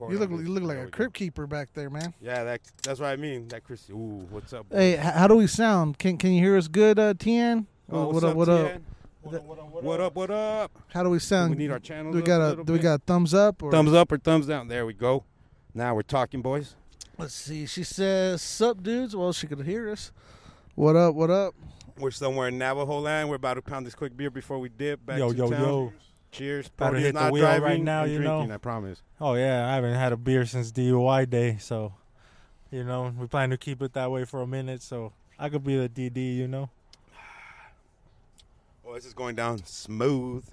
You look you look like a crypt keeper back there, man. Yeah, that that's what I mean. That Chris. Ooh, what's up? Hey, h- how do we sound? Can can you hear us good, uh, Tien? Oh, what what's up? What up? Tien? What up? What up? How do we sound? we need our channels Do we got a a little do we got a thumbs up or Thumbs up or thumbs down? There we go. Now we're talking, boys. Let's see. She says, "Sup, dudes." Well, she could hear us. What up? What up? We're somewhere in Navajo land. We're about to pound this quick beer before we dip back Yo, to yo, town. yo. Cheers. About Brody's hit the not wheel right driving now, you know. drinking, I promise. Oh yeah, I haven't had a beer since DUI day, so you know we plan to keep it that way for a minute, so I could be the DD, you know. Oh, this is going down smooth.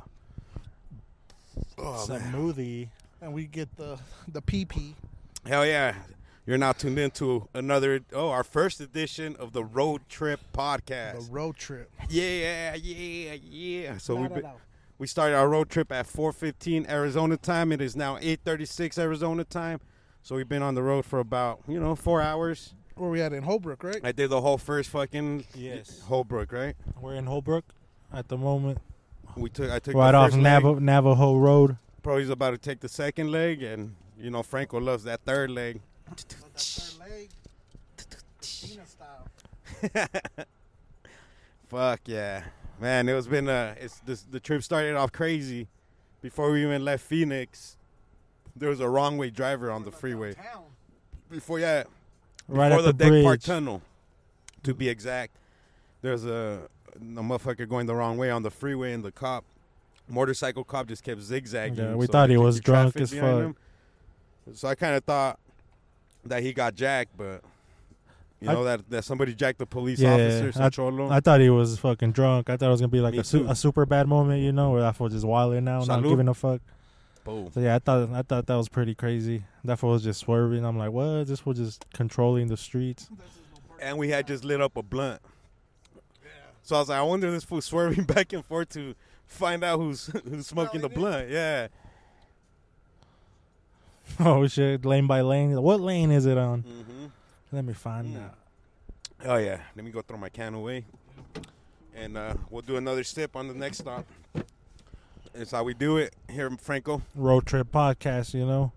Oh. Smoothie. And we get the the PP. Hell yeah. You're now tuned into another, oh, our first edition of the Road Trip Podcast. The road trip. Yeah, yeah, yeah. So we've been. We started our road trip at 4:15 Arizona time. It is now 8:36 Arizona time. So we've been on the road for about you know four hours. Where we at in Holbrook, right? I did the whole first fucking Yes. Holbrook, right? We're in Holbrook at the moment, We took I took right the off first leg. Navajo, Navajo Road. Brody's about to take the second leg, and you know Franco loves that third leg. Fuck yeah, man! It was been uh, it's this, the trip started off crazy. Before we even left Phoenix, there was a wrong way driver on the freeway. Before yeah, Right before at the, the Deck Park bridge. Tunnel, to be exact. There's a, a motherfucker going the wrong way on the freeway, and the cop, motorcycle cop, just kept zigzagging. Yeah, we so thought they he was keep drunk as fuck. him. So I kind of thought that he got jacked, but you I- know that, that somebody jacked the police Yeah, officer, some I- cholo. I thought he was fucking drunk. I thought it was gonna be like a, su- a super bad moment, you know, where that fool just wilding out, not giving a fuck. Boom. So yeah, I thought I thought that was pretty crazy. That fool was just swerving. I'm like, what? This fool just controlling the streets. And we had just lit up a blunt. So I was like, I wonder if this fool swerving back and forth to find out who's who's smoking the blunt. Yeah. oh shit, lane by lane. What lane is it on? Mm-hmm. Let me find Mm. out. Oh yeah. Let me go throw my can away, and uh, we'll do another sip on the next stop. It's how we do it here in Franco. Road trip podcast, you know.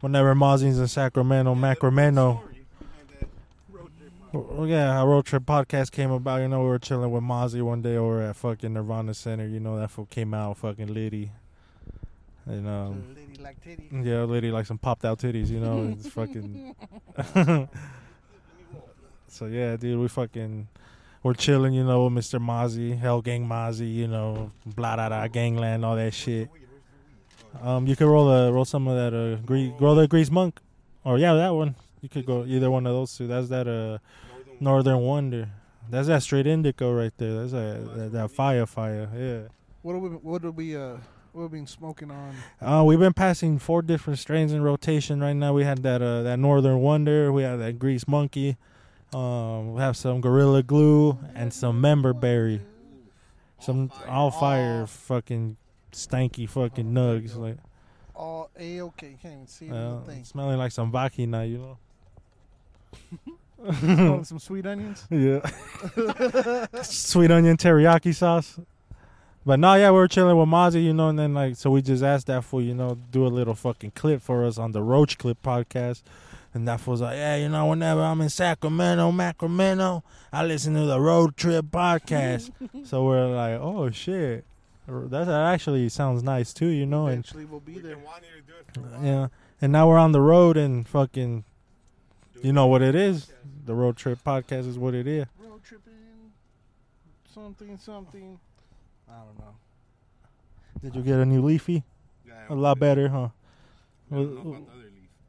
Whenever Mozzy's in Sacramento, Macramento. Well, yeah, our road trip podcast came about. You know, we were chilling with Mozzy one day over at fucking Nirvana Center. You know, that fool came out fucking litty. And um, Lady like titties. yeah, lady like some popped out titties. You know, it's fucking. so yeah, dude, we fucking we're chilling. You know, with Mr. Mozzy, Hell Gang Mozzy. You know, blah da da gangland, all that shit. Um, you could roll a roll some of that uh grease, roll the grease monk, or yeah, that one. You could go either one of those two. That's that uh Northern Wonder. That's that straight indigo right there. That's that that, that fire fire. Yeah. What do we what do we uh what have we been smoking on? Uh, we've been passing four different strains in rotation right now. We had that uh, that Northern Wonder, we had that Grease Monkey, um, we have some Gorilla Glue and some Member Berry, some all fire fucking stanky fucking nugs, like All a okay. You can't even see uh, the thing. smelling like some vagina, you know. Smelling some sweet onions. Yeah. Sweet onion teriyaki sauce. But no, yeah, we were chilling with Mozzy, you know, and then like, so we just asked that for you know, do a little fucking clip for us on the Roach Clip podcast. And that was like, yeah, you know, whenever I'm in Sacramento, Macramento, I listen to the Road Trip podcast. so we're like, oh shit. That actually sounds nice too, you know, and we'll be there. yeah. And now we're on the road and fucking, you know what it is. The Road Trip podcast is what it is. Road tripping. Something something. I don't know. Did you get a new leafy? Yeah, A lot better, huh?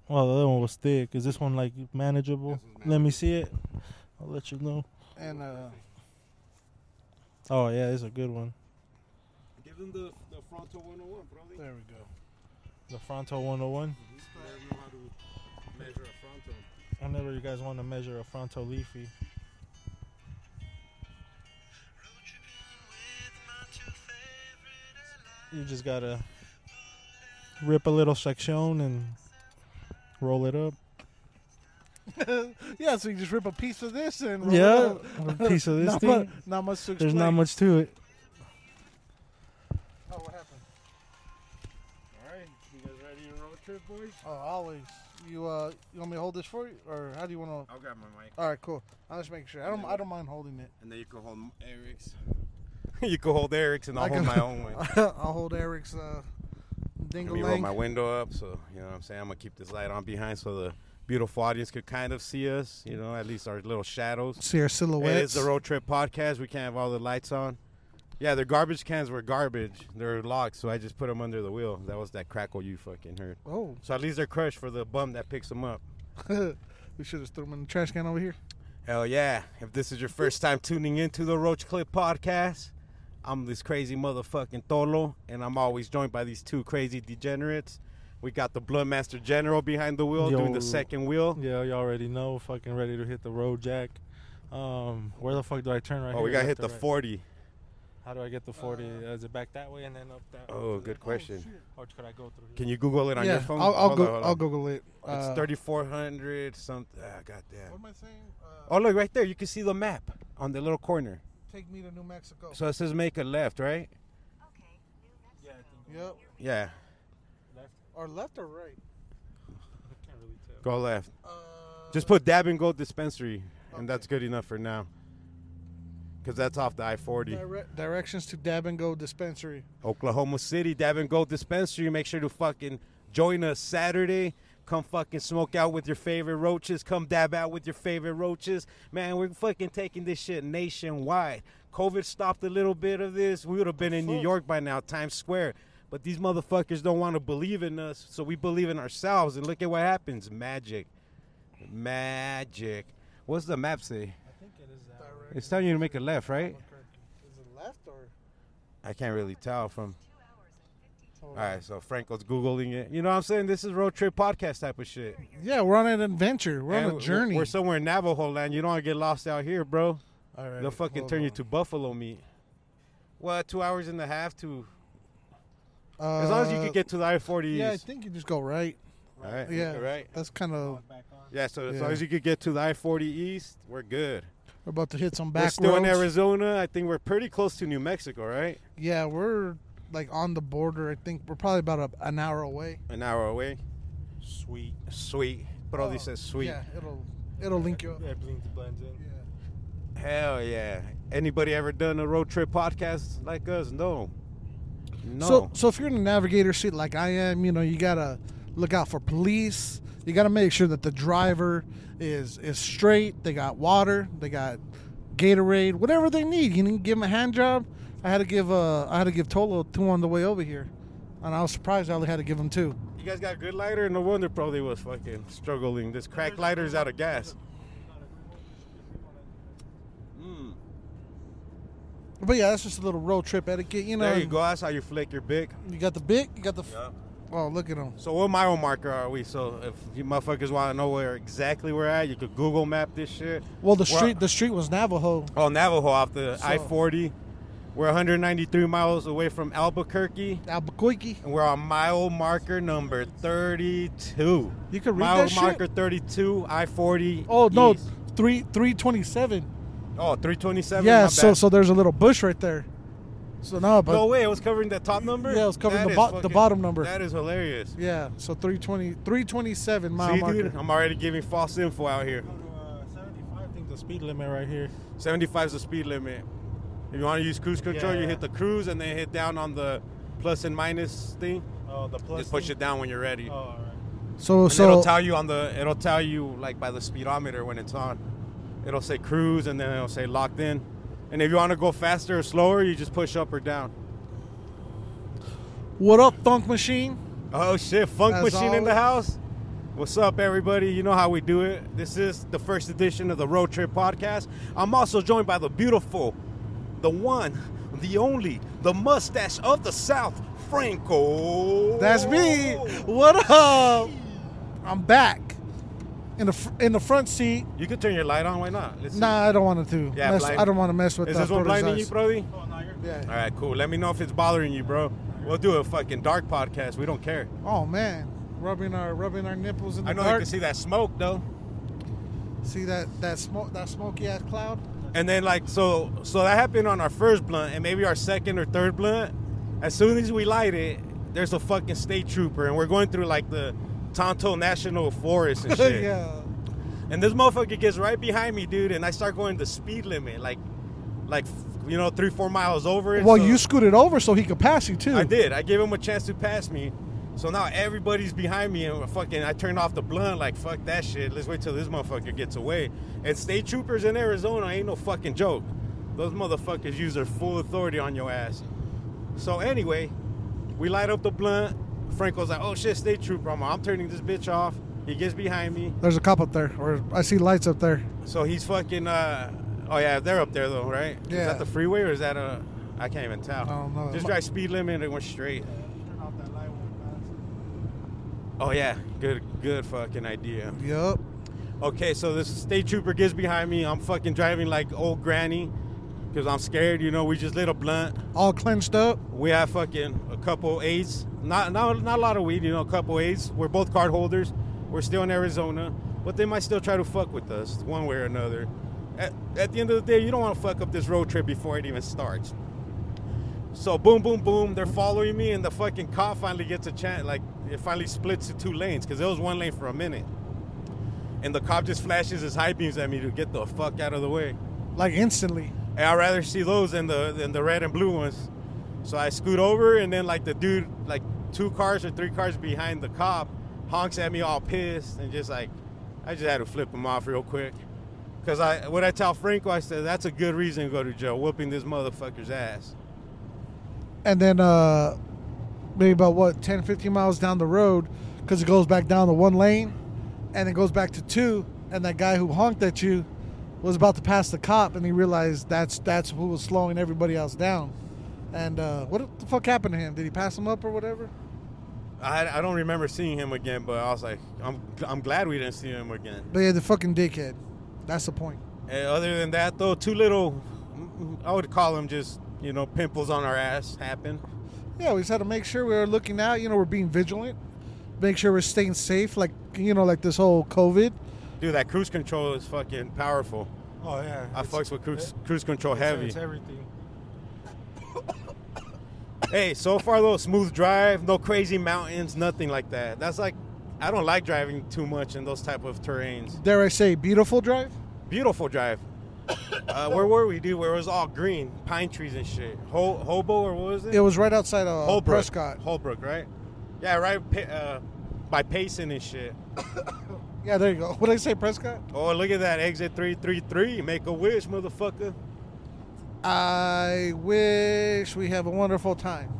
Well, well, the other one was thick. Is this one like manageable? Let me see it. I'll let you know. And uh Oh yeah, it's a good one. Give them the, the Fronto 101, bro. there we go. The Fronto 101. They know how to measure a Fronto. Whenever you guys want to measure a Fronto leafy. You just gotta rip a little section and roll it up. yeah, so you just rip a piece of this and roll Yeah, it up. a piece of this not, thing. mu- not much to explain. There's not much to it. Oh, what happened? All right, you guys ready to road trip, boys. Oh, always. You uh, you want me to hold this for you, or how do you want to? I'll grab my mic, All right, cool. I'm just making sure. I don't. I don't mind holding it. and then you can hold Eric's. you can hold Eric's, and I'll I hold can- my own one. I'll hold Eric's uh, Let me roll my window up, so you know what I'm saying. I'm gonna keep this light on behind, so the beautiful audience could kind of see us. You know, at least our little shadows. See our silhouettes. It is the road trip podcast. We can't have all the lights on. Yeah, their garbage cans were garbage. They're locked, so I just put them under the wheel. That was that crackle you fucking heard. oh, So at least they're crushed for the bum that picks them up. we should have thrown them in the trash can over here. Hell yeah. If this is your first time tuning into the Roach Clip podcast, I'm this crazy motherfucking Tolo, and I'm always joined by these two crazy degenerates. We got the Bloodmaster General behind the wheel doing the second wheel. Yeah, you already know. Fucking ready to hit the road, Jack. Um, where the fuck do I turn right Oh, here? we got to hit the right? 40. How do I get the 40? Is it back that way and then up that Oh, good question. Or could I go through here? Can you Google it on yeah, your phone? I'll, I'll go. on, I'll. Google it. It's Uh, 3400 something. Ah, goddamn. What am I saying? Uh, Oh, look right there. You can see the map on the little corner. Take me to New Mexico. So it says make a left, right? Okay, Yeah, I think Yep. Yeah, left. Or left or right? I can't really tell. go left. Uh, Just put Dab and Go Dispensary, and that's good enough for now. Because that's off the I 40. dire- directions to Dab and Go Dispensary. Oklahoma City, Dab and Go Dispensary. Make sure to fucking join us Saturday. Come fucking smoke out with your favorite roaches. Come dab out with your favorite roaches. Man, we're fucking taking this shit nationwide. COVID stopped a little bit of this. We would have been in New? York by now, Times Square. But these motherfuckers don't want to believe in us, so we believe in ourselves. And look at what happens. Magic. Magic. What's the map say? I think it is that. It's telling you to make a left, right? Is it left or? I can't really tell from. All All right, so Franco's googling it. You know what I'm saying? This is road trip podcast type of shit. Yeah, we're on an adventure. We're And on a journey. We're somewhere in Navajo land. You don't want to get lost out here, bro. All right, They'll fucking hold turn you to buffalo meat. What? Two hours and a half to? Uh, As long as you can get to the I-40 Yeah, I think you just go right. All right. Yeah, Right. That's kind of. Back on. Yeah. So as Yeah. long as you could get to the I-40 East, we're good. We're about to hit some we're back still in. Arizona. I think we're pretty close to New Mexico, right? Yeah, we're like on the border. I think we're probably about a, an hour away. An hour away. Sweet. Sweet. Brody Oh, says sweet. Yeah, it'll it'll link you up. Yeah, blends, blends in. Yeah. Hell yeah. Anybody ever done a road trip podcast like us? No. No. So so if you're in the navigator seat like I am, you know you gotta look out for police. You gotta make sure that the driver is is straight. They got water. They got Gatorade, whatever they need. You need to give them a hand job. I had to give uh I had to give Tolo two on the way over here, and I was surprised I only had to give him two. You guys got a good lighter? No wonder probably was fucking struggling. This crack lighter's out of gas. Mm. But yeah, that's just a little road trip etiquette. You know, There you go. That's how you flick your big. You got the big. You got the. f Oh, look at them. So what mile marker are we? So if you motherfuckers want to know where exactly we're at, you could Google map this shit. Well, the street the street was Navajo. Oh, Navajo off the So- I-40. We're 193 miles away from Albuquerque, Albuquerque. and we're on mile marker number 32. You can read Mile that shit? marker 32, I-40. Oh no, east. three three twenty seven. Oh, 327. Yeah, so bad. so there's a little bush right there. So no, but no way, it was covering the top number. Yeah, it was covering That the is bo- the bottom number. That is hilarious. yeah, so 320 327 mile See, marker. dude, I'm already giving false info out here. To uh, 75, I think the speed limit right here. 75 is the speed limit. If you want to use cruise control, you Yeah. hit the cruise and then hit down on the plus and minus thing. Oh, the plus. Just push thing? it down when you're ready. Oh, all right. So And so it'll tell you on the it'll tell you like by the speedometer when it's on. It'll say cruise and then it'll say locked in. And if you want to go faster or slower, you just push up or down. what up, Funk Machine? Oh shit, Funk As Machine in the house. What's up, everybody? You know how we do it. This is the first edition of the Road Trip Podcast. I'm also joined by the beautiful, the one, the only, the mustache of the South, Franco. That's me. What up? I'm back in the fr- in the front seat. You can turn your light on. Why not? Let's see. Nah, I don't want to. Yeah, mess, blind- I don't want to mess with Is the this one Brothers blinding you. Brody? Oh, no, Yeah. All right, cool. Let me know if it's bothering you, bro. We'll do a fucking dark podcast. We don't care. Oh man, rubbing our rubbing our nipples in the dark. I know you can see that smoke though. See that that smoke that smoky ass cloud? And then like so so that happened on our first blunt and maybe our second or third blunt. As soon as we light it, there's a fucking state trooper, and we're going through like the Tonto National Forest and shit. yeah. And this motherfucker gets right behind me, dude, and I start going the speed limit, like, like you know, three four miles over it. Well, so- you scooted over so he could pass you too. I did. I gave him a chance to pass me. So now everybody's behind me, and fucking, I turned off the blunt. Like fuck that shit. Let's wait till this motherfucker gets away. And state troopers in Arizona ain't no fucking joke. Those motherfuckers use their full authority on your ass. So anyway, we light up the blunt. Franco's like, "Oh shit, state trooper!" I'm, I'm turning this bitch off. He gets behind me. There's a cop up there, or I see lights up there. So he's fucking. uh Oh yeah, they're up there though, right? Yeah. Is that the freeway or is that a? I can't even tell. I don't know. Just drive speed limit and went straight. Oh yeah, good, good fucking idea. Yup. Okay, so this state trooper gets behind me. I'm fucking driving like old granny because I'm scared. You know, we just lit a blunt. All clenched up. We have fucking a couple A's. Not not not a lot of weed. You know, a couple A's. We're both card holders. We're still in Arizona, but they might still try to fuck with us one way or another. At, at the end of the day, you don't want to fuck up this road trip before it even starts. So boom, boom, boom. They're following me, and the fucking cop finally gets a chance. Like it finally splits to two lanes because it was one lane for a minute. And the cop just flashes his high beams at me to get the fuck out of the way. Like instantly. And I'd rather see those than the than the red and blue ones. So I scoot over, and then like the dude, like two cars or three cars behind the cop, honks at me all pissed, and just like, I just had to flip him off real quick. Cause I, what I tell Franco, I said that's a good reason to go to jail, whooping this motherfucker's ass. And then uh maybe about what 10, 15 miles down the road, because it goes back down to one lane, and it goes back to two, and that guy who honked at you was about to pass the cop, and he realized that's that's who was slowing everybody else down. And uh, what the fuck happened to him? Did he pass him up or whatever? I, I don't remember seeing him again, but I was like, I'm I'm glad we didn't see him again. But yeah, the fucking dickhead. That's the point. And other than that, though, two little, I would call them just you know pimples on our ass happened. Yeah, we just had to make sure we were looking out. You know, we're being vigilant. Make sure we're staying safe. Like you know, like this whole COVID. Dude, that cruise control is fucking powerful. Oh yeah. I fucks with cruise, it- cruise control it's- heavy. It's everything. Hey, so far though, smooth drive, no crazy mountains, nothing like that. That's like, I don't like driving too much in those type of terrains. Dare I say, beautiful drive? Beautiful drive. Uh, where were we, dude? Where it was all green, pine trees and shit. Ho- Hobo or what was it? It was right outside of Holbrook. Prescott. Holbrook, right? Yeah, right uh, by Payson and shit. Yeah, there you go. What did I say, Prescott? Oh, look at that exit 333. Make a wish, motherfucker. I wish we have a wonderful time.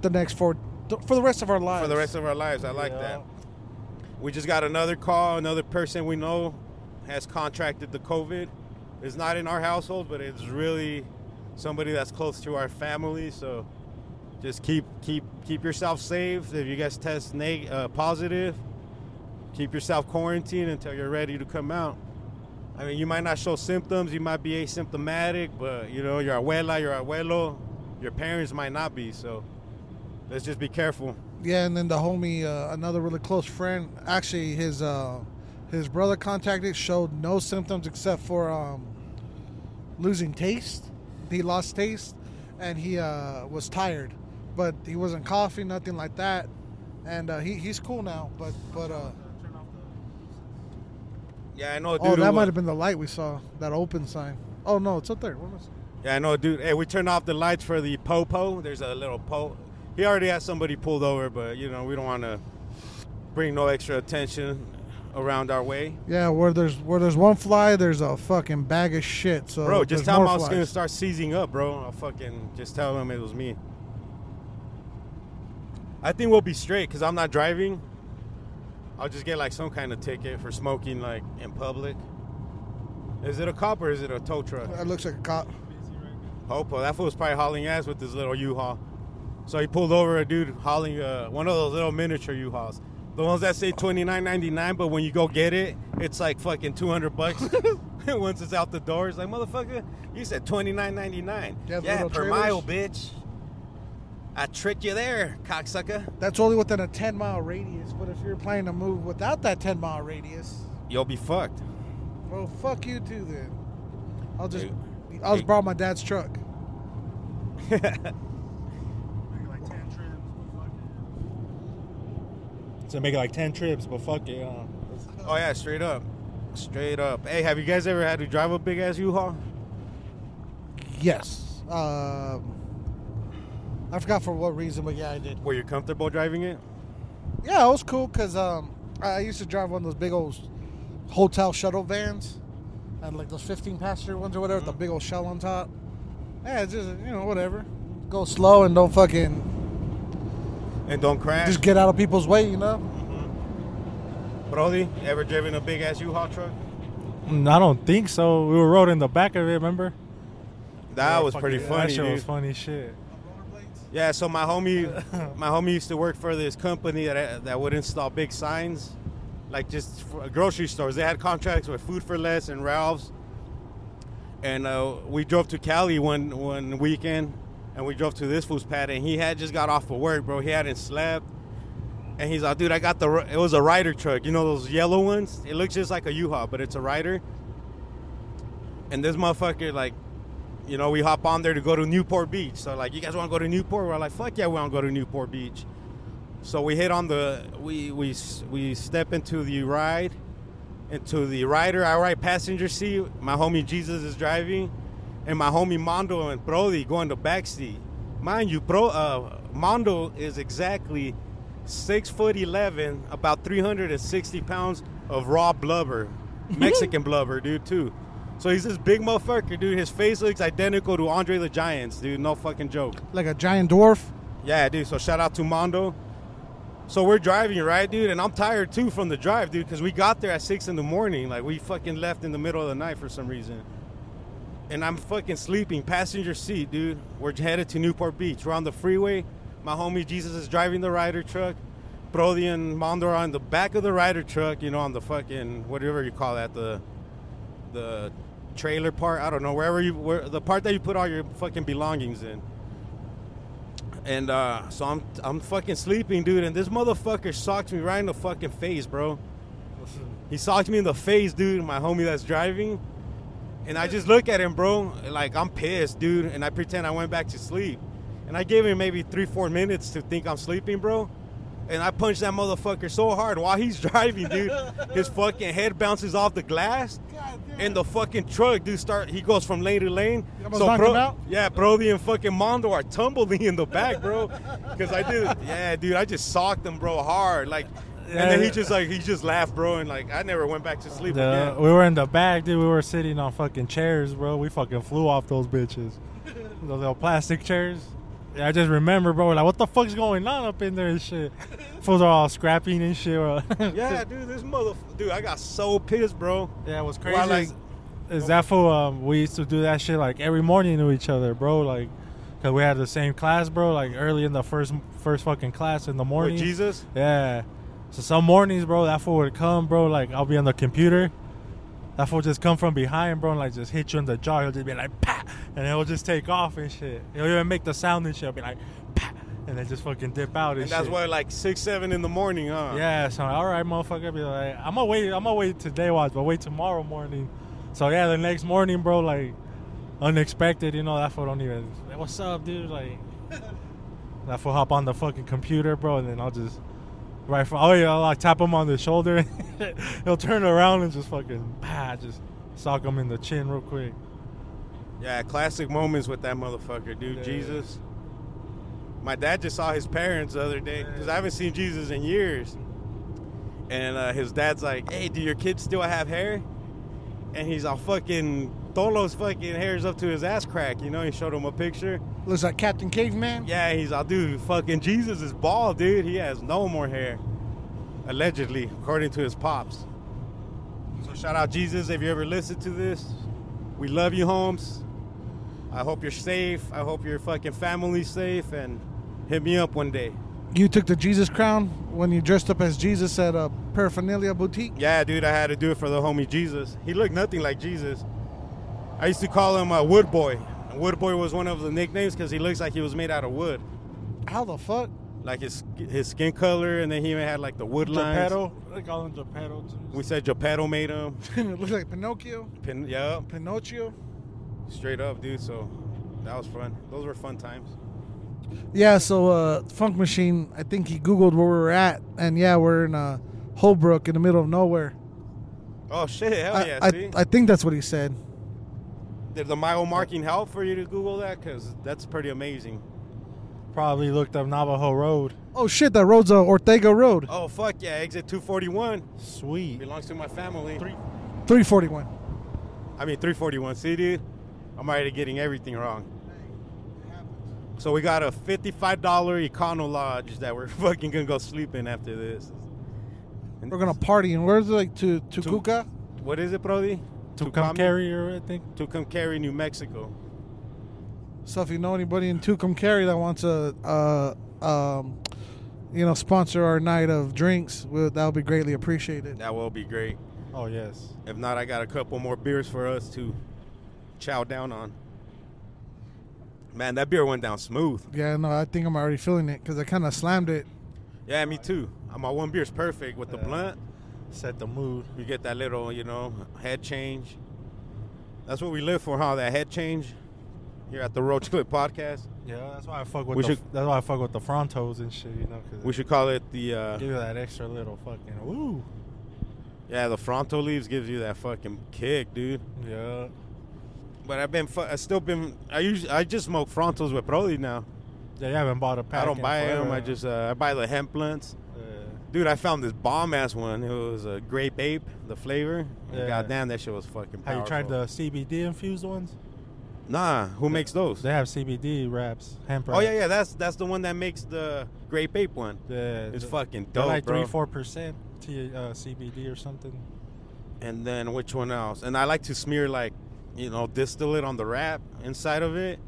The next four, for the rest of our lives. For the rest of our lives, I like Yeah. that. We just got another call. Another person we know has contracted the COVID. It's not in our household, but it's really somebody that's close to our family. So just keep keep keep yourself safe. If you guys test neg- uh, positive, keep yourself quarantined until you're ready to come out. I mean, you might not show symptoms. You might be asymptomatic, but you know your abuela, your abuelo, your parents might not be. So let's just be careful. Yeah, and then the homie, uh, another really close friend, actually his uh, his brother contacted, showed no symptoms except for um, losing taste. He lost taste, and he uh, was tired, but he wasn't coughing, nothing like that. And uh, he, he's cool now, but but uh, Yeah, I know. Dude oh, that might have been the light we saw, that open sign. Oh no, it's up there. What was Yeah, I know, dude. Hey, we turned off the lights for the popo. There's a little po. He already has somebody pulled over, but you know we don't want to bring no extra attention around our way. Yeah, where there's where there's one fly, there's a fucking bag of shit. So Bro, just tell him I was gonna start seizing up, bro. I'll fucking just tell him it was me. I think we'll be straight because I'm not driving. I'll just get like some kind of ticket for smoking like in public. Is it a cop or is it a tow truck? That looks like a cop. Hopo. That fool was probably hauling ass with his little U-Haul. So he pulled over a dude hauling uh, one of those little miniature U-Hauls. The ones that say twenty nine ninety nine, but when you go get it, it's like fucking two hundred bucks. Once it's out the door, it's like motherfucker. You said twenty nine ninety nine. Yeah, per trailers. mile, bitch. I tricked you there, cocksucker. That's only within a 10 mile radius. But if you're planning to move without that 10 mile radius, You'll be fucked. well, fuck you too then. I'll just, Hey. I'll just borrow my dad's truck. Maybe like 10 trailers to make it like ten trips. But fuck it. Uh, Oh yeah, straight up, straight up. Hey, have you guys ever had to drive a big ass U-Haul? Yes. Um, I forgot for what reason, but yeah, I did. Were you comfortable driving it? Yeah, it was cool because um, I used to drive one of those big old hotel shuttle vans, and like those 15 passenger ones or whatever, with the big old shell on top. Yeah, it's just you know whatever. Go slow and don't fucking And don't crash. just get out of people's way, you know. Brody, ever driven a big ass U-Haul truck? mm, I don't think so. We were rode in the back of it. Remember? That Yeah, was pretty it. funny, That shit was funny shit. Yeah, so my homie, my homie used to work for this company that that would install big signs, like just for grocery stores. They had contracts with Food for Less and Ralph's, and uh, we drove to Cali one one weekend, and we drove to this food's pad, and he had just got off of work, bro. He hadn't slept, and he's like, "Dude, I got the it was a Ryder truck, you know those yellow ones. It looks just like a U-Haul, but it's a Ryder." And this motherfucker like you know, we hop on there to go to Newport Beach. So like, you guys want to go to Newport? We're like, fuck yeah, we want to go to Newport Beach. So we hit on the we we we step into the ride, into the Ryder. I ride passenger seat. My homie Jesus is driving, and my homie Mondo and Brody going to backseat. Mind you, Bro, uh, Mondo is exactly six foot eleven, about three hundred and sixty pounds of raw blubber, Mexican blubber, dude, too. So he's this big motherfucker, dude. His face looks identical to Andre the Giant's, dude. No fucking joke. Like a giant dwarf. Yeah, dude. So shout out to Mondo. So we're driving, right, dude? And I'm tired too from the drive, dude, because we got there at six in the morning. Like we fucking left in the middle of the night for some reason. And I'm fucking sleeping, passenger seat, dude. We're headed to Newport Beach. We're on the freeway. My homie Jesus is driving the Ryder truck. Brody and Mondo are on the back of the Ryder truck, you know, on the fucking whatever you call that, the the trailer part. I don't know, wherever you where the part that you put all your fucking belongings in. And uh, so I'm I'm fucking sleeping, dude, and this motherfucker socked me right in the fucking face, bro. He socked me in the face, dude, my homie that's driving. And I just look at him, bro, like I'm pissed, dude, and I pretend I went back to sleep. And I gave him maybe three, four minutes to think I'm sleeping, bro. And I punched that motherfucker so hard while he's driving, dude. His fucking head bounces off the glass. And the fucking truck, dude, start. He goes from lane to lane. You almost knocked him out? yeah, Brody and fucking Mondo are tumbling in the back, bro. Because I did, yeah, dude, I just socked him, bro, hard, like. And then he just like he just laughed, bro, and like I never went back to sleep The- again. we were in the back, dude. We were sitting on fucking chairs, bro. We fucking flew off those bitches. those little plastic chairs. Yeah, I just remember, bro. Like, what the fuck's going on up in there and shit? Fools are all scrapping and shit. bro. Yeah, dude, this mother, dude, I got so pissed, bro. Yeah, it was crazy. Well, like- is, is that for um, we used to do that shit like every morning to each other, bro. Like, cause we had the same class, bro. Like early in the first first fucking class in the morning. With Jesus, Yeah. So some mornings, bro, that fool would come, bro. Like I'll be on the computer. That fool just come from behind, bro, and like just hit you in the jaw. He'll just be like, "Pah," and he'll just take off and shit. He'll even make the sound and shit. He'll be like, "Pah," and then just fucking dip out and, shit. and that's shit. why like six, seven in the morning, huh? Yeah, so all right, motherfucker. Be like, I'm gonna wait. I'm gonna wait today, watch, but wait tomorrow morning. So yeah, the next morning, bro, like unexpected. You know, that fool don't even. Hey, what's up, dude? Like that fool hop on the fucking computer, bro, and then I'll just right from. Oh yeah, I'll like tap him on the shoulder. He'll turn around and just fucking, bah, just sock him in the chin real quick. Yeah, classic moments with that motherfucker, dude. Yeah. Jesus. My dad just saw his parents the other day because I haven't seen Jesus in years. And uh, his dad's like, "Hey, do your kids still have hair?" And he's all fucking Tolo's fucking hair's up to his ass crack. You know, he showed him a picture. Looks like Captain Caveman. Yeah, he's all, dude, fucking Jesus is bald, dude. He has no more hair. Allegedly, according to his pops. So shout out Jesus if you ever listen to this. We love you, Holmes. I hope you're safe. I hope your fucking family's safe and hit me up one day. You took the Jesus crown when you dressed up as Jesus at a paraphernalia boutique. Yeah, dude, I had to do it for the homie Jesus. He looked nothing like Jesus. I used to call him a wood boy. Wood boy was one of the nicknames because he looks like he was made out of wood. How the fuck? Like his his skin color, and then he even had like the wood lines. Geppetto, they call him Geppetto. too. We said Geppetto made him. it looks like Pinocchio. Pin, yeah, Pinocchio. straight up, dude. So that was fun. Those were fun times. Yeah, so uh, Funk Machine, I think he Googled where we were at, and yeah, we're in uh, Holbrook in the middle of nowhere. Oh shit! Hell I, yeah! I, see, I think that's what he said. Did the mile marking help for you to Google that? Because that's pretty amazing. Probably looked up Navajo Road. Oh shit, that road's a Ortega Road, Oh fuck yeah! Exit 241 Sweet. belongs to my family. Three. 341. I mean 341. See, dude, I'm already getting everything wrong. So we got a $55 Econo Lodge that we're fucking gonna go sleep in after this. And We're gonna party, and where's it like to to To- Cuca? What is it, Brody? Tucumcari, carrier, I think. Tucumcari, New Mexico. So if you know anybody in Tucumcari that wants to, uh, um, you know, sponsor our night of drinks, well, that would be greatly appreciated. That will be great. Oh yes. If not, I got a couple more beers for us to chow down on. Man, that beer went down smooth. Yeah, no, I think I'm already feeling it because I kind of slammed it. Yeah, me too. Uh, My one beer's perfect with the Yeah. blunt. Set the mood. You get that little, you know, head change. That's what we live for, huh? That head change here at the Roach Clip Podcast. Yeah, that's why I fuck with We the. should- that's why I fuck with the frontos and shit. You know, cause We should call it the, uh, give you that extra little fucking woo. yeah, the Fronto leaves gives you that fucking kick, dude. Yeah. But I've been, fu- I still been, I usually, I just smoke Frontos with Brody now. Yeah, you haven't bought a pack. I don't buy them. I just, uh, I buy the hemp blunts. Dude, I found this bomb ass one. It was a grape ape, the flavor. Yeah. Goddamn, that shit was fucking powerful. Have you tried the CBD infused ones? Nah, who makes those? They have CBD wraps, hemp wraps. Oh yeah, yeah. That's that's the one that makes the grape ape one. Yeah, It's th- fucking dope, like three, four percent T uh, CBD or something. And then which one else? And I like to smear like, you know, distillate on the wrap inside of it,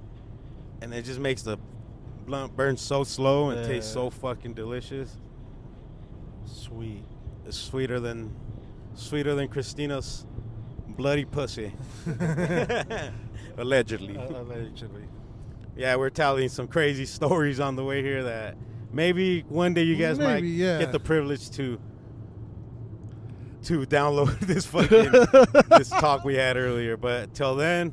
and it just makes the blunt burn so slow and taste Yeah. so fucking delicious. Sweet. It's sweeter than, sweeter than Christina's bloody pussy. Allegedly. Uh, allegedly. Yeah, we're telling some crazy stories on the way here that maybe one day you guys might yeah. get the privilege to to download this fucking this talk we had earlier. But till then,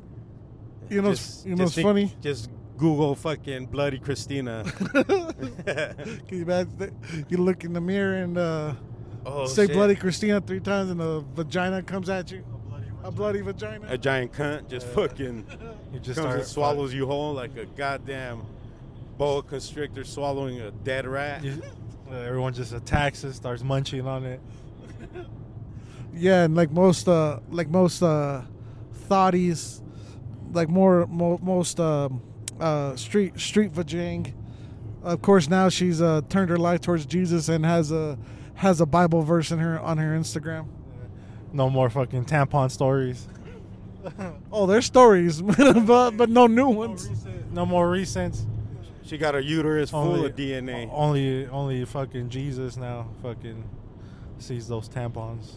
You know, just- you know, just it's think- funny. Just Google fucking bloody Christina. Can you imagine? You look in the mirror and uh, oh, say shit. "bloody Christina" three times, and a vagina comes at you. A bloody vagina. A giant cunt just Yeah. fucking You just comes and swallows you whole like a goddamn boa constrictor swallowing a dead rat. You, uh, everyone just attacks it, starts munching on it. Yeah, and like most, uh, like most uh, thotties, like more, mo- most um, uh, street street vajang. Of course, now she's uh, turned her life towards Jesus and has a has a Bible verse in her on her Instagram. No more fucking tampon stories. Oh, there's stories, but but no new ones. No more recents. She got her uterus full of DNA. Only, only fucking Jesus now fucking sees those tampons.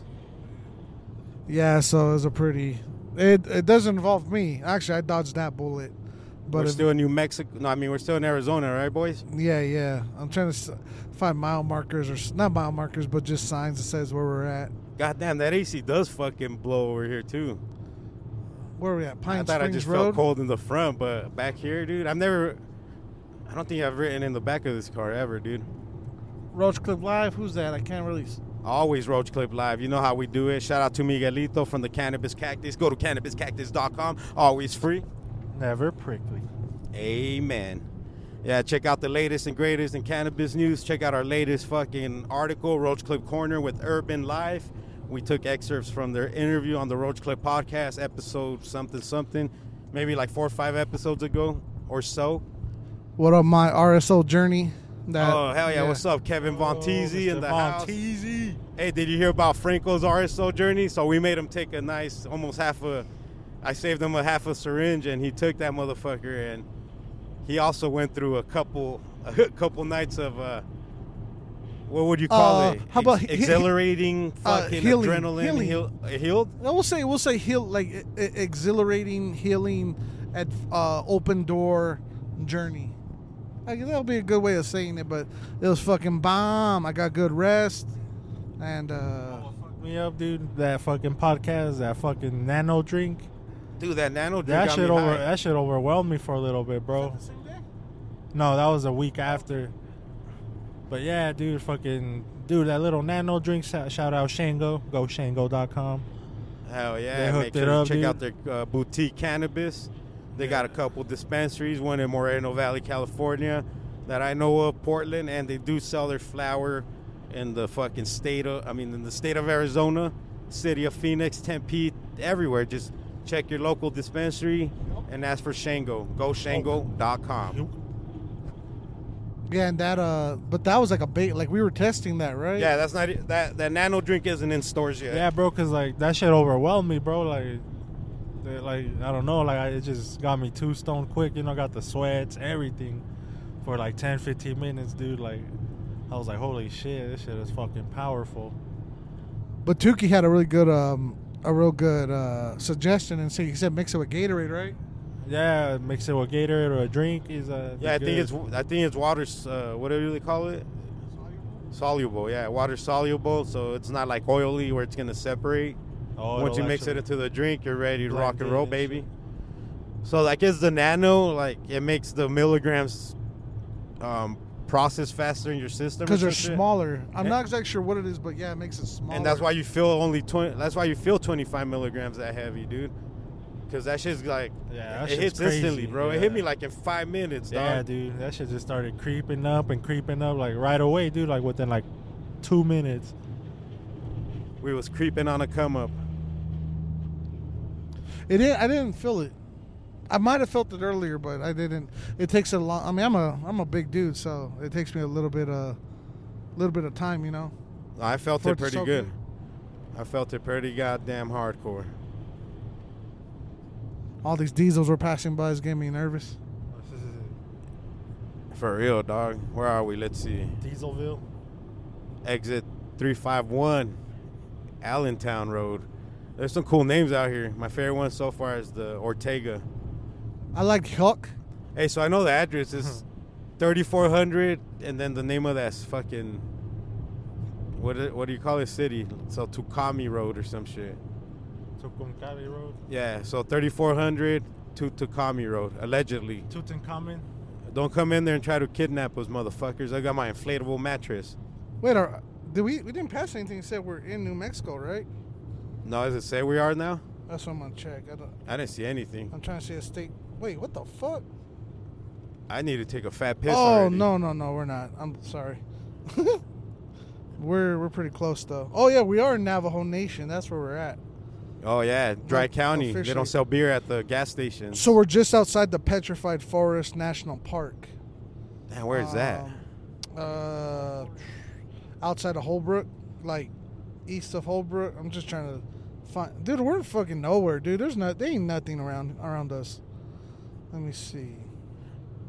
Yeah, so it was a pretty. It it doesn't involve me. Actually, I dodged that bullet. But we're if- still in New Mexico. No, I mean we're still in Arizona, right, boys? yeah, yeah. I'm trying to find mile markers or not mile markers, but just signs that says where we're at. God damn, that AC does fucking blow over here too. Where are we at? Pine I thought I just Road. felt cold in the front, but back here, dude, I've never. I don't think I've written in the back of this car ever, dude. Roach Clip Live. Who's that? I can't really. Always Roach Clip Live. You know how we do it. Shout out to Miguelito from the Cannabis Cactus. Go to cannabiscactus.com. Always free. Never prickly. Amen. Yeah, check out the latest and greatest in cannabis news. Check out our latest fucking article, Roach Clip Corner with Urban Life. We took excerpts from their interview on the Roach Clip podcast, episode something something, maybe like four or five episodes ago or so. What up, my RSO journey? That, oh hell yeah. What's up, Kevin oh, Von Teasy in the house? Teasy. Hey, did you hear about Franco's RSO journey? So we made him take a nice, almost half a. I saved him a half a syringe, and he took that motherfucker, and he also went through a couple, a couple nights of. Uh, what would you call Uh, it? how about Ex- he- he- exhilarating, uh, healing, adrenaline, healing. Heal, uh, healed? I will say we'll say heal like exhilarating, healing, at uh, open door journey. Like, that'll be a good way of saying it, but it was fucking bomb. I got good rest, and uh, Fuck me up, dude. That fucking podcast, that fucking nano drink. Dude, that nano drink That got shit me over. high. That shit overwhelmed me for a little bit, bro. No, that was a week after. But yeah, dude, fucking dude, that little nano drink. Shout, shout out Shango. Go Shango.com. Hell yeah! They hooked Make sure to up, check dude. out their uh, boutique cannabis. They got a couple dispensaries, one in Moreno Valley, California, that I know of, Portland, and they do sell their flower in the fucking state of, I mean, in the state of Arizona, city of Phoenix, Tempe, everywhere. Just check your local dispensary and ask for Shango. GoShango.com. Yeah, and that uh, but that was like a bait. Like we were testing that, right? Yeah, that's not that that nano drink isn't in stores yet. Yeah, bro, cause like that shit overwhelmed me, bro. Like, they- like I don't know, like I, it just got me two stone quick. You know, got the sweats, everything, for like 10, 15 minutes, dude. Like, I was like, holy shit, this shit is fucking powerful. But Tukey had a really good um, a real good uh suggestion, and so he said mix it with Gatorade, right? Yeah, mix it with Gatorade or a drink is uh. Yeah, I think it's I think it's water. Uh, what do they call it? Soluble. Yeah, water soluble. So it's not like oily where it's gonna separate. Oh, Once you mix it into the drink, you're ready to rock and roll, and baby. So like, is the nano like it makes the milligrams um, process faster in your system? Because they're smaller. I'm Yeah. not exactly sure what it is, but yeah, it makes it smaller. and that's why you feel only twenty. That's why you feel 25 milligrams that heavy, dude. Because that shit's like, Yeah, that it shit's hits instantly, crazy, bro. It hit me like in five minutes, Yeah, dude, that shit just started creeping up and creeping up like right away, dude. Like within like two minutes. We was creeping on a come up. It didn't, I didn't feel it. I might have felt it earlier, but I didn't. It takes a long. I mean, I'm a I'm a big dude, so it takes me a little bit a little bit of time, you know. I felt it it pretty good. in. I felt it pretty goddamn hardcore. All these diesels were passing by is getting me nervous. For real, dog. Where are we? Let's see. Dieselville. Exit 351, Allentown Road. There's some cool names out here. My favorite one so far is the Ortega. I like Huck. Hey, so I know the address is hmm. 3400, and then the name of that's fucking. What do- what do you call it? City? So Tukami Road or some shit. Tucumcari Road. Yeah, so 3400 to Tukami Road, allegedly. Tutankhamun. Don't come in there and try to kidnap us, motherfuckers. I got my inflatable mattress. Wait, are, did we we didn't pass anything? It said we're in New Mexico, right? No, does it say we are now? That's what I'm gonna check. I don't, I didn't see anything. I'm trying to see a state. Wait, what the fuck? I need to take a fat piss. oh already. no no no, we're not. I'm sorry. we're we're pretty close though. Oh yeah, we are in Navajo Nation. That's where we're at. Oh yeah, Dry Not County. They don't sell beer at the gas stations. So we're just outside the Petrified Forest National Park. Man, where's that? Um, Uh, outside of Holbrook, like east of Holbrook. I'm just trying to find. Dude, we're in fucking nowhere, dude. There's not. There ain't nothing around around us. Let me see.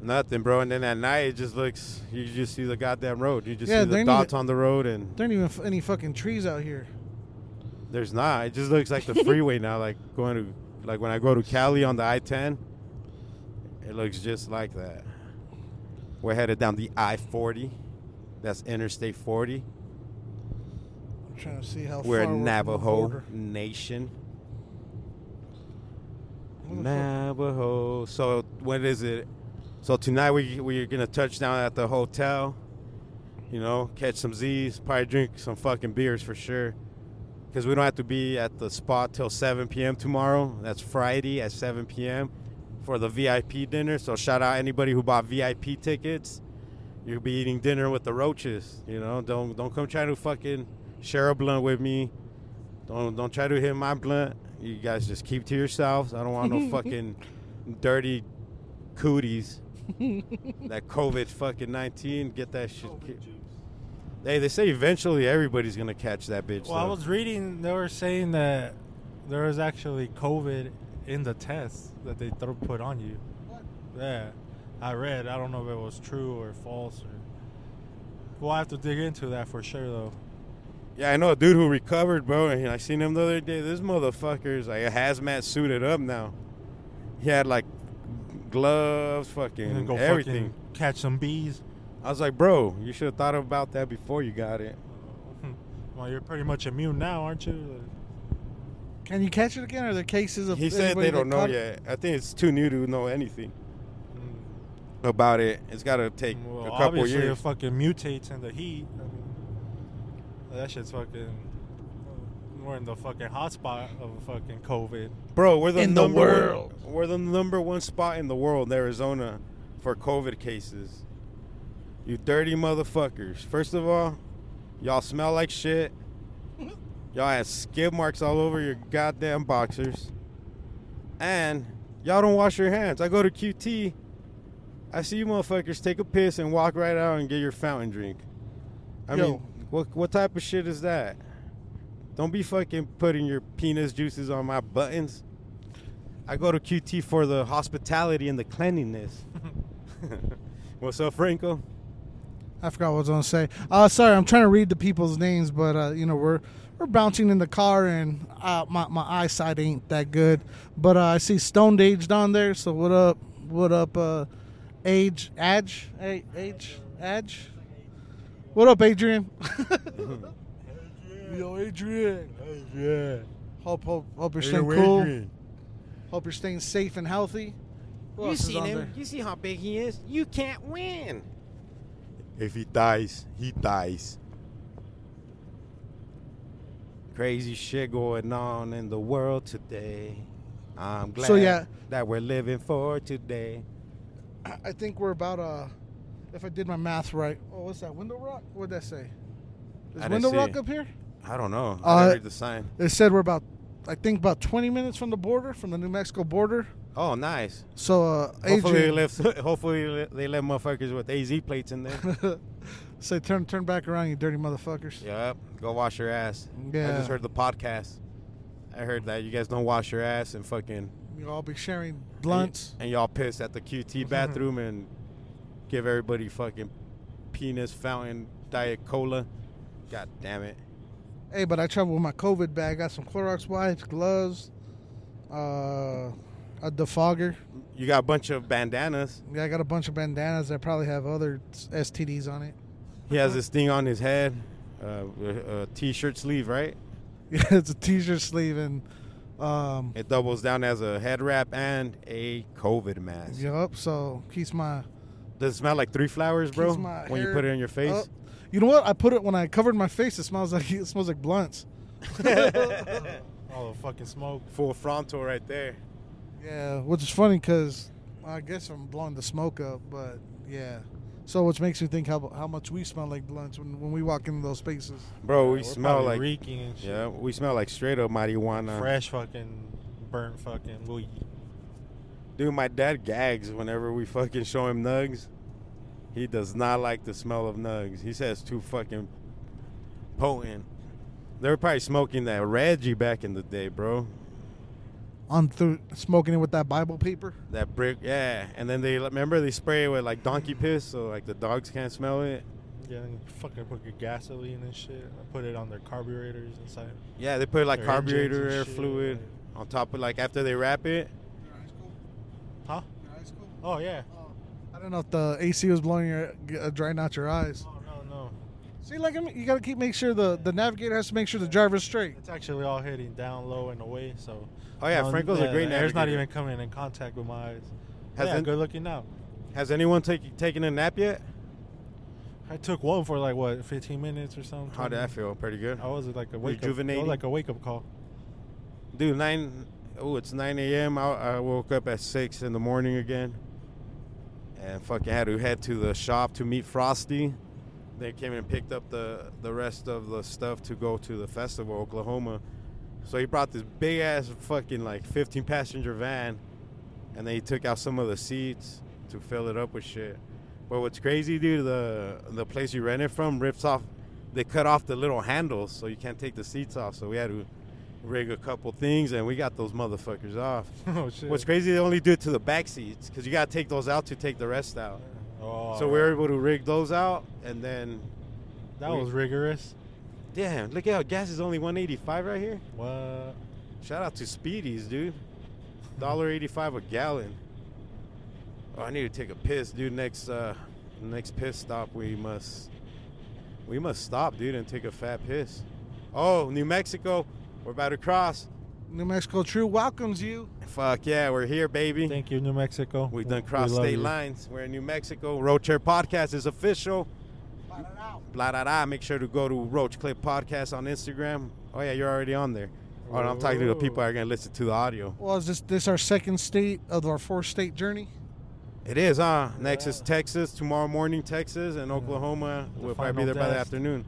Nothing, bro. And then at night, it just looks. You just see the goddamn road. You just Yeah, see the dots even- on the road, and There ain't even f- any fucking trees out here. there's not. It just looks like the freeway now. Like going to, like when I go to Cali on the I-10, it looks just like that. We're headed down the I-40. That's Interstate 40. I'm trying to see how We're far a from the Navajo nation. Navajo. So when is it? So tonight we we're gonna touch down at the hotel. You know, catch some Z's, probably drink some fucking beers for sure. Because we don't have to be at the spot till 7 p.m. tomorrow. That's Friday at 7 p.m. for the VIP dinner. So shout out anybody who bought VIP tickets. You'll be eating dinner with the roaches. You know, don't don't come try to fucking share a blunt with me. Don't don't try to hit my blunt. You guys just keep to yourselves. I don't want no fucking dirty cooties. that COVID fucking nineteen. Get that shit. Hey, they say eventually everybody's gonna catch that bitch. Well, I was reading. They were saying that there was actually COVID in the test that they throw, put on you. Yeah, I read. I don't know if it was true or false. Or we'll have to dig into that for sure, though. Yeah, I know a dude who recovered, bro. And I seen him the other day. This motherfucker's like a hazmat suited up now. He had like gloves, fucking go everything. fucking catch some bees. I was like, bro, you should have thought about that before you got it. Well, you're pretty much immune now, aren't you? Can you catch it again? Are there cases of? He said they don't know yet. I think it's too new to know anything. Mm. about it. It's got to take Well, a couple obviously years. it fucking mutates in the heat. I mean, that shit's fucking. We're in the fucking hotspot of fucking COVID. Bro, we're the In the number world. One, we're the number one spot in the world, Arizona, for COVID cases. You dirty motherfuckers. First of all, y'all smell like shit. Y'all have skid marks all over your goddamn boxers. And y'all don't wash your hands. I go to QT. I see you motherfuckers take a piss and walk right out and get your fountain drink. I Yo. mean, what what type of shit is that? Don't be fucking putting your penis juices on my buttons. I go to QT for the hospitality and the cleanliness. What's up, Franco? I forgot what I was gonna say. Uh, sorry, I'm trying to read the people's names, but uh, you know we're we're bouncing in the car, and uh, my my eyesight ain't that good. But uh, I see Stoned Age on there. So what up? What up? Uh, Age, Age, A- Age, Age. What up, Adrian? Adrian. Yo, Adrian. Yeah. Hope hope hope you're staying cool. Hope you're staying safe and healthy. Who You else seen him? there? You see how big he is? You can't win. If he dies, he dies. Crazy shit going on in the world today. I'm glad So, yeah. that we're living for today. I think we're about uh if I did my math right. Oh, what's that? Window rock? What'd that say? Is I didn't window see rock it. up here? I don't know. Uh, I didn't read the sign. It said we're about I think about 20 minutes from the border, from the New Mexico border. Oh, nice. So uh Hopefully they Adrian left. Hopefully they let motherfuckers with AZ plates in there. say turn turn back around you dirty motherfuckers. yep. Go wash your ass. I Yeah. just heard the podcast. I heard that you guys don't wash your ass and fucking You'll all be sharing blunts. and, y'all piss at the QT bathroom and give everybody fucking penis fountain diet cola. God damn it. Hey, but I travel with my COVID bag. Got some Clorox wipes, gloves, uh a defogger. You got a bunch of bandanas. Yeah, I got a bunch of bandanas that probably have other STDs on it. He has this thing on his head, uh, a, a t-shirt sleeve, right? Yeah, it's a t-shirt sleeve and um It doubles down as a head wrap and a COVID mask. Yup, so keeps my Does it smell like three flowers, bro? Keeps my When you put it on your face? up. You know what? I put it when I covered my face. It smells like it smells like blunts. All the oh, fucking smoke. Full frontal right there. Yeah, which is funny because I guess I'm blowing the smoke up, but yeah. So which makes me think how how much we smell like blunts when, when we walk into those spaces. Bro, we We're smell like reeking and shit. yeah, we smell like straight up marijuana. Fresh fucking burnt fucking weed. Dude, my dad gags whenever we fucking show him nugs. He does not like the smell of nugs. He says too fucking potent. They were probably smoking that Reggie back in the day, bro. On through smoking it with that Bible paper. That brick, yeah. And then they remember they spray it with like donkey piss, so like the dogs can't smell it. Yeah, and fucking put your gasoline and shit. Put it on their carburetors inside. Yeah, they put like Their carburetor air shit. fluid on top of like after they wrap it. Huh? Oh yeah. I don't know if the AC was blowing your uh, drying out your eyes. Oh no no. See, like I mean, you gotta keep make sure the the navigator has to make sure the driver's straight. It's actually all hitting down low and away, so. Oh yeah, no, Franco's the- a great the Air's not even coming in contact with my eyes. Has yeah, it- good looking now. Has anyone taken taken a nap yet? I took one for like what, 15 minutes or something. How did that feel? Pretty good. I was like a wake up, like a wake up call. Dude, nine. Oh, it's nine a.m. I, I woke up at six in the morning again, and fucking had to head to the shop to meet Frosty. They came and picked up the the rest of the stuff to go to the festival, Oklahoma. So he brought this big ass fucking like 15 passenger van, and then he took out some of the seats to fill it up with shit. But what's crazy, dude, the the place you rent it from rips off. They cut off the little handles, so you can't take the seats off. So we had to rig a couple things, and we got those motherfuckers off. oh shit. What's crazy, they only do it to the back seats because you gotta take those out to take the rest out. Oh, so we were able to rig those out, and then That we- was rigorous. damn, look at how gas is only 185 right here. What? Shout out to Speedies, dude. Dollar 85 a gallon. Oh, I need to take a piss, dude. Next, uh, next piss stop, we must, we must stop, dude, and take a fat piss. Oh, New Mexico, we're about to cross. New Mexico True welcomes you. Fuck yeah, we're here, baby. Thank you, New Mexico. We've done We cross love state you. lines. We're in New Mexico. Road Chair Podcast is official. Blah da da. Make sure to go to Roach Clip Podcast on Instagram. Oh yeah, you're already on there. Oh, I'm talking to the people that are gonna listen to the audio. Well, is this this our second state of our four state journey? It is, huh? Next is Texas. Tomorrow morning, Texas and Oklahoma. We'll probably be final there by the afternoon.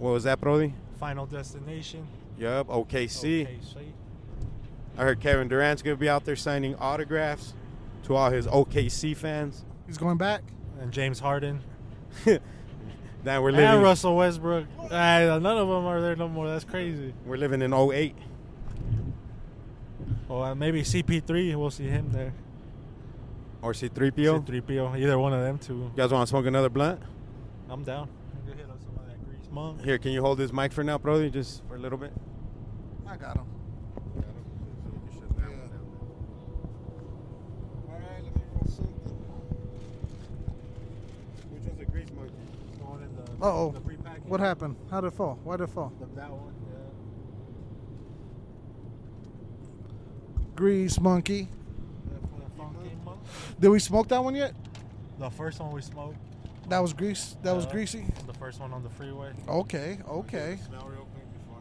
What was that, Brody? Final destination. Yup, OKC. Okay, see. I heard Kevin Durant's gonna be out there signing autographs to all his OKC fans. He's going back. And James Harden. Now we're And living. Russell Westbrook. None of them are there no more. That's crazy. We're living in 08. Well, uh, maybe CP3. We'll see him there. Or C3PO. C3PO. Either one of them two. You guys want to smoke another blunt? I'm down. Go hit up some of that grease monk. Here, can you hold this mic for now, brother? Just for a little bit. I got him. All right. Which one's a grease monkey? Uh oh. What happened? How did it fall? Why did it fall? That one. yeah. Grease monkey. Yeah. Did we smoke that one yet? The first one we smoked. That was grease. That was Uh, greasy. The first one on the freeway. Okay. Okay. Smell real quick before.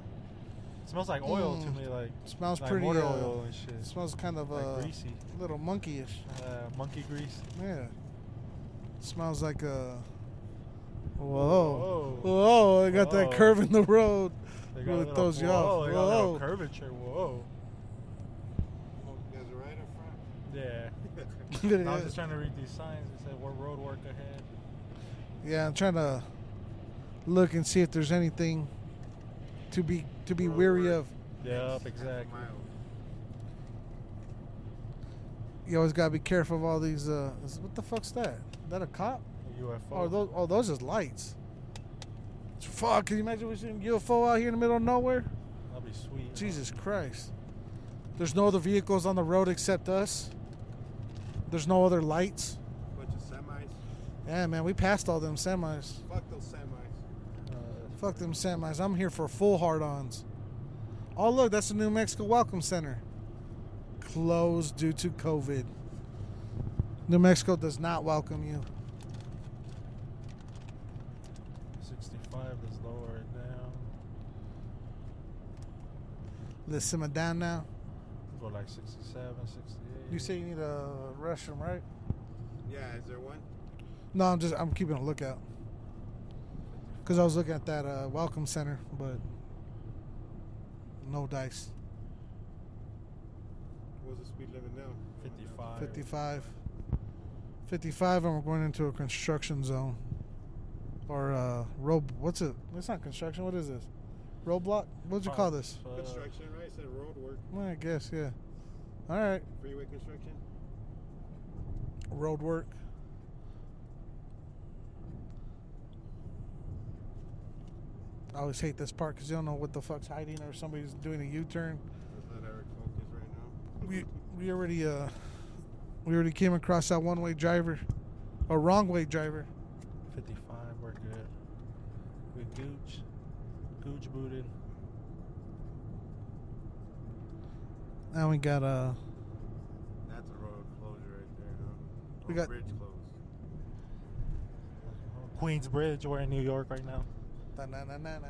It smells like oil to Mm. me, like Smells like pretty. motor uh, oil and shit. Smells kind of like uh, greasy. little monkeyish. Uh, monkey grease. Yeah. Smells like a. Whoa. Whoa. Whoa! I got that Whoa. curve in the road. They got a Really little- throws you whoa, off. They got a little Whoa. curvature. Whoa. You guys are right up front. Yeah. I was just trying to read these signs. It said, "What road work ahead?" Yeah, I'm trying to look and see if there's anything to be to be weary of. Yep, exactly. You always gotta be careful of all these. Uh, what the fuck's that? Is that a cop? UFO. Oh, those, oh, those is lights. Fuck! Can you imagine we seeing UFO out here in the middle of nowhere? That'd be sweet. Jesus Christ! There's no other vehicles on the road except us. There's no other lights. Bunch of semis. Yeah, man, we passed all them semis. Fuck those semis. Uh, Fuck them semis. I'm here for full hard-ons. Oh, look, that's the New Mexico Welcome Center. Closed due to COVID. New Mexico does not welcome you. 65 is lower it down. Let's simmer down now. Go like 67, 68. You say you need a restroom, right? Yeah, is there one? No, I'm just I'm keeping a lookout. Cause I was looking at that uh, welcome center, but no dice. What's the speed limit now? 55. 55. 55, and we're going into a construction zone. Or uh, road. What's it? It's not construction. What is this? Roadblock? What'd you call this? Uh, Construction, right? Said road work. Well, I guess, yeah. All right. Freeway construction. Road work. I always hate this part because you don't know what the fuck's hiding or somebody's doing a U-turn. Let's Eric focus right now. We we already uh we already came across that one way driver, a wrong way driver. 55, we're good. We gooch. Gooch booted. Now we got uh That's a road closure right there, huh? We got- bridge closed. Queens Bridge, we're in New York right now. Na na na na na.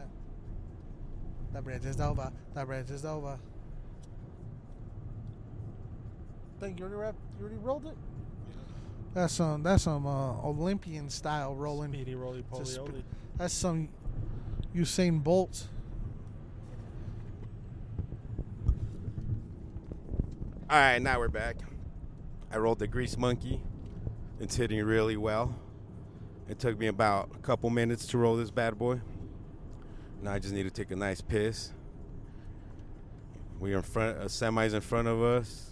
The bridge is over. The bridge is over. Think you already wrapped, you already rolled it? That's some that's some uh, Olympian style rolling. Speedy roly poly Just sp- That's some Usain Bolt. All right, now we're back. I rolled the grease monkey. It's hitting really well. It took me about a couple minutes to roll this bad boy. Now I just need to take a nice piss. We are in front, uh, semis in front of us.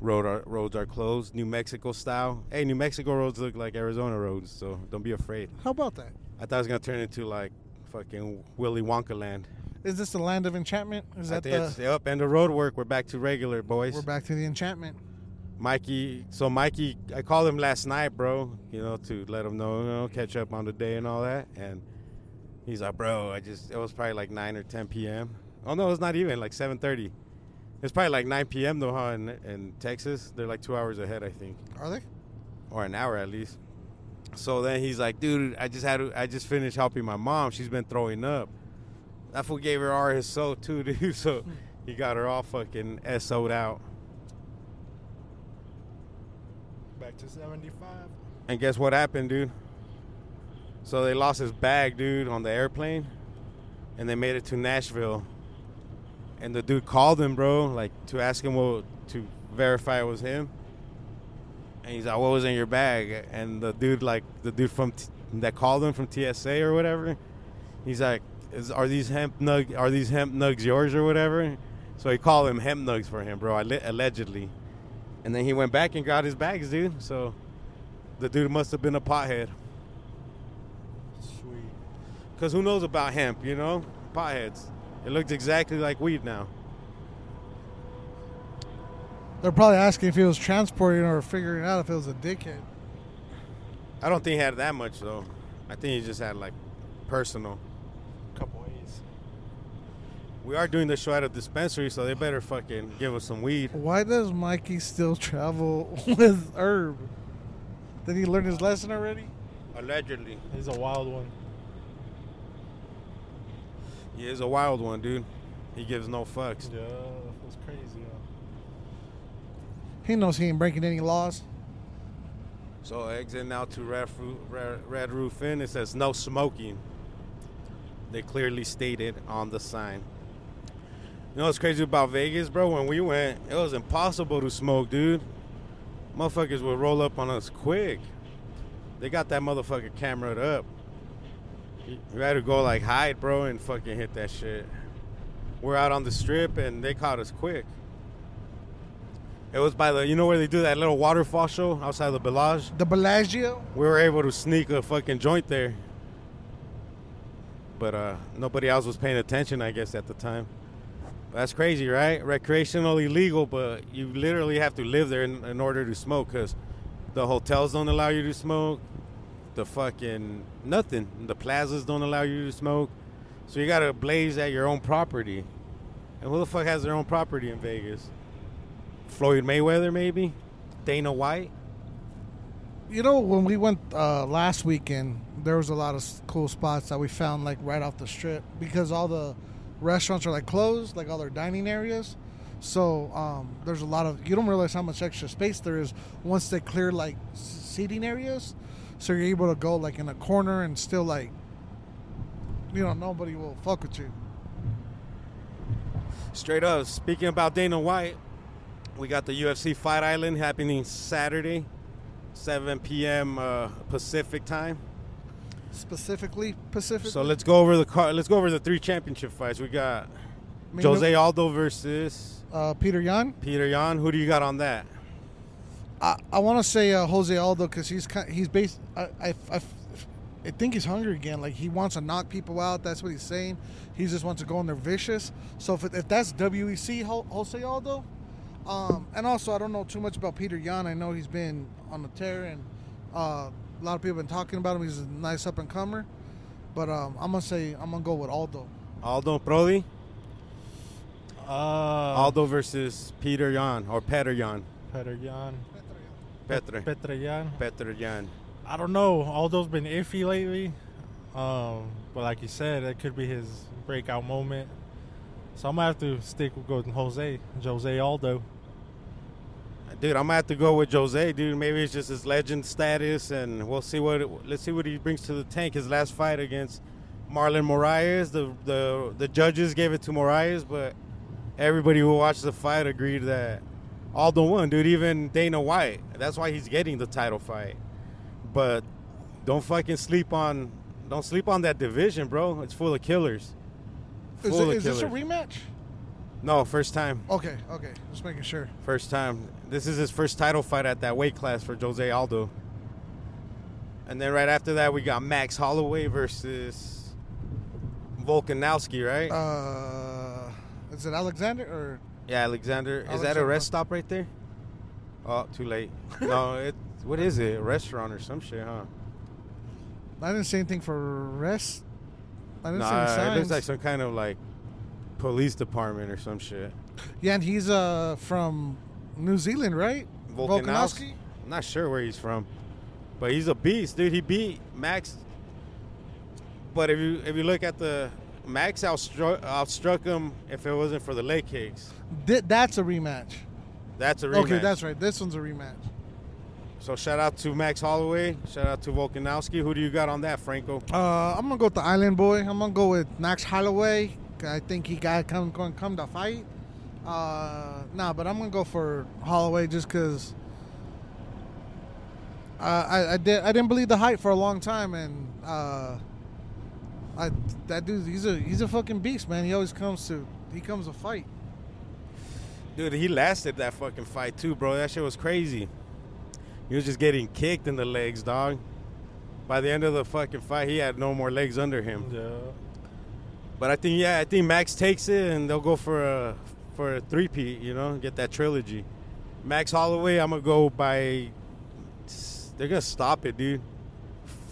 Road are, roads are closed, New Mexico style. Hey, New Mexico roads look like Arizona roads, so don't be afraid. How about that? I thought it was gonna turn into like fucking Willy Wonka land. Is this the land of enchantment? Is that the? up and the road work. We're back to regular, boys. We're back to the enchantment. Mikey, so Mikey, I called him last night, bro, you know, to let him know, you know, catch up on the day and all that. And he's like, bro, I just, it was probably like 9 or 10 p.m. Oh no, it's not even like 7:30. It's probably like 9 p.m. though, huh? In, in Texas, they're like two hours ahead, I think, Are they? or an hour at least. So then he's like, dude, I just had to, I just finished helping my mom. She's been throwing up. That fool gave her RSO too, dude. So he got her all fucking SO'd out. Back to 75. And guess what happened, dude? So they lost his bag, dude, on the airplane, and they made it to Nashville. And the dude called him, bro, like to ask him what to verify it was him. And he's like, "What was in your bag?" And the dude, like the dude from T- that called him from TSA or whatever, he's like, "Are these hemp nug? Are these hemp nugs yours or whatever?" So he called him hemp nugs for him, bro, allegedly. And then he went back and got his bags, dude. So the dude must have been a pothead. Sweet. Because who knows about hemp, you know? Potheads. It looks exactly like weed now. They're probably asking if he was transporting or figuring out if it was a dickhead. I don't think he had that much, though. I think he just had, like, personal. Couple ways. We are doing the show at a dispensary, so they better fucking give us some weed. Why does Mikey still travel with Herb? Did he learn his lesson already? Allegedly. He's a wild one. He is a wild one, dude. He gives no fucks. Yeah, that was crazy. Huh? He knows he ain't breaking any laws. So exit out to Red, Ru- Red, Red Roof Inn. It says no smoking. They clearly stated on the sign. You know what's crazy about Vegas, bro? When we went, it was impossible to smoke, dude. Motherfuckers would roll up on us quick. They got that motherfucker cameraed up. You to go like hide, bro, and fucking hit that shit. We're out on the strip and they caught us quick. It was by the, you know where they do that little waterfall show outside the Bellage? The Bellagio? we were able to sneak a fucking joint there. But uh, nobody else was paying attention, I guess, at the time. That's crazy, right? Recreational, illegal, but you literally have to live there in, in order to smoke because the hotels don't allow you to smoke. The fucking nothing. The plazas don't allow you to smoke. So you gotta blaze at your own property. And who the fuck has their own property in Vegas? Floyd Mayweather, maybe? Dana White? You know, when we went uh, last weekend, there was a lot of cool spots that we found like right off the strip because all the restaurants are like closed, like all their dining areas. So um, there's a lot of you don't realize how much extra space there is once they clear like seating areas. So you're able to go like in a corner and still like, you know, nobody will fuck with you. Straight up. Speaking about Dana White, we got the UFC Fight Island happening Saturday, 7 p.m. Uh, Pacific time. Specifically, Pacific. So let's go over the car. Let's go over the three championship fights. We got Jose Aldo versus uh, Peter Yan. Peter Yan. Who do you got on that? I, I want to say uh, Jose Aldo because he's kind he's based. I, I, I, I think he's hungry again. Like he wants to knock people out. That's what he's saying. He just wants to go in there vicious. So if, if that's WEC Jose Aldo, um, and also I don't know too much about Peter Yan. I know he's been on the tear and uh, a lot of people have been talking about him. He's a nice up and comer. But um, I'm gonna say I'm gonna go with Aldo. Aldo Prodi. Uh, Aldo versus Peter Yan or Peter Yan. Peter Yan. Petre. Peter Yan. Peter Yan. I don't know. Aldo's been iffy lately. Um, but like you said, that could be his breakout moment. So I'm gonna have to stick with going Jose, Jose Aldo. Dude, I'm gonna have to go with Jose, dude. Maybe it's just his legend status, and we'll see what it, let's see what he brings to the tank. His last fight against Marlon Moraes, the the the judges gave it to Moraes, but everybody who watched the fight agreed that Aldo won, dude. Even Dana White. That's why he's getting the title fight. But don't fucking sleep on don't sleep on that division, bro. It's full of killers. Is, Full it, of is this a rematch? No, first time. Okay, okay, just making sure. First time. This is his first title fight at that weight class for Jose Aldo. And then right after that, we got Max Holloway versus Volkanovski, right? Uh, is it Alexander or yeah, Alexander. Is that a rest stop right there? Oh, too late. no, it. What is it? A restaurant or some shit, huh? I didn't see anything for rest. I didn't see any Nah, it signs. looks like some kind of like police department or some shit. Yeah, and he's uh from New Zealand, right? Volkanovski. I'm not sure where he's from, but he's a beast, dude. He beat Max. But if you if you look at the Max outstruck outstruck him if it wasn't for the leg kicks. Th- that's a rematch. That's a rematch. Okay, that's right. This one's a rematch. So shout out to Max Holloway. Shout out to Volkanovski. Who do you got on that, Franco? Uh, I'm gonna go with the Island Boy. I'm gonna go with Max Holloway. I think he got come going come to fight. Uh, nah, but I'm gonna go for Holloway just because. Uh, I, I did I didn't believe the hype for a long time and uh, I that dude he's a he's a fucking beast man he always comes to he comes to fight Dude, he lasted that fucking fight too, bro. That shit was crazy. He was just getting kicked in the legs, dog. By the end of the fucking fight, he had no more legs under him. Yeah. But I think yeah, I think Max takes it and they'll go for a for a three peat, you know, get that trilogy. Max Holloway, I'm gonna go by. They're gonna stop it, dude.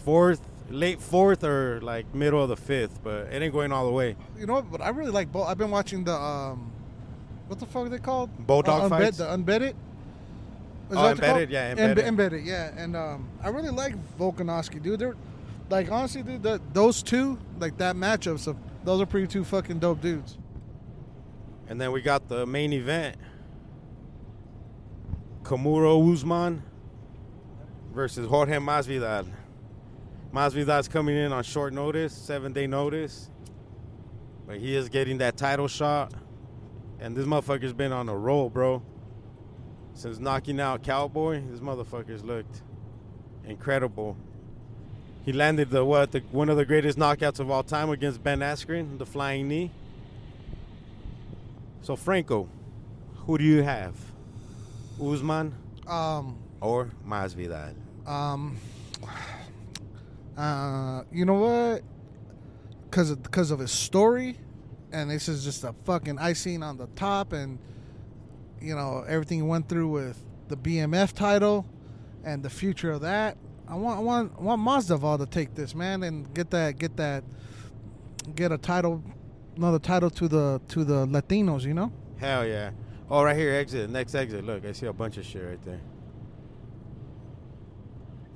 Fourth, late fourth, or like middle of the fifth, but it ain't going all the way. you know what but I really like both I've been watching the um what the fuck are they called Bulldog uh, unbed- fights? the unbedded Is Oh, that what they're Embedded? Yeah, Embe- Embedded. embedded yeah and um I really like Volkanovski dude they're like honestly dude the, those two like that matchup so those are pretty two fucking dope dudes And then we got the main event. Kamaru Usman versus Jorge Masvidal. Masvidal's coming in on short notice, seven day notice. But he is getting that title shot. And this motherfucker's been on a roll, bro. Since knocking out Cowboy, this motherfucker's looked incredible. He landed the what the, one of the greatest knockouts of all time against Ben Askren, the flying knee. So Franco, who do you have? Usman um or Masvidal? Um, uh, you know what? Because of, cause of his story, and this is just a fucking icing on the top, and you know everything he went through with the BMF title and the future of that. I want, I want, I want Masvidal to take this man and get that, get that, get a title, another title to the to the Latinos. You know? Hell yeah! Oh, right here, exit. Next exit. Look, I see a bunch of shit right there.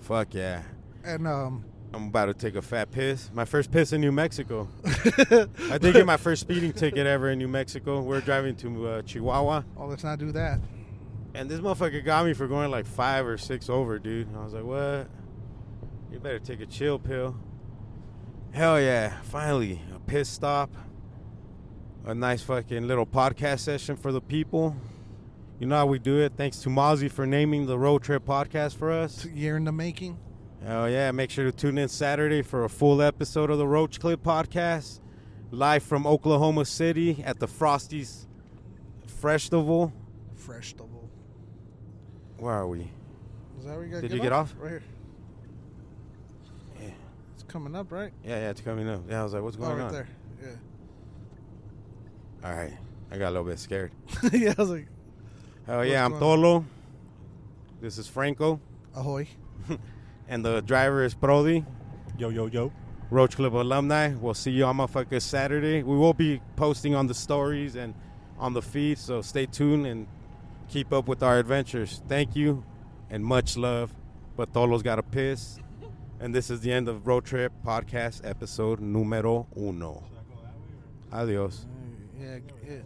Fuck yeah! And um, I'm about to take a fat piss. My first piss in New Mexico. I did get my first speeding ticket ever in New Mexico. We're driving to uh, Chihuahua, oh, let's not do that. and this motherfucker got me for going like five or six over, dude. I was like, what? You better take a chill pill. Hell yeah! Finally, a piss stop. A nice fucking little podcast session for the people. You know how we do it. Thanks to Mozzy for naming the Road Trip podcast for us. Year in the making. Oh yeah, make sure to tune in Saturday for a full episode of the Roach Clip podcast, live from Oklahoma City at the Frosties Festival. Double. Where are we? Is that where you got? Did you get off? Right here. Yeah, It's coming up, right? yeah, yeah it's coming up. Yeah, I was like, what's Oh, going right on? there. Yeah. All right, I got a little bit scared. Yeah. I was like, Oh yeah, I'm Tolo. This is Franco, ahoy. And the driver is Brody. Yo, yo, yo. Roach Club alumni. We'll see you on motherfuckers Saturday. We will be posting on the stories and on the feed, so stay tuned and keep up with our adventures. Thank you and much love. But Tolo's got a piss. And this is the end of Road Trip Podcast episode numero uno. Adios. Yeah, yeah,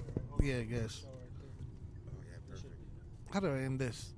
yeah, I guess. How do I end this?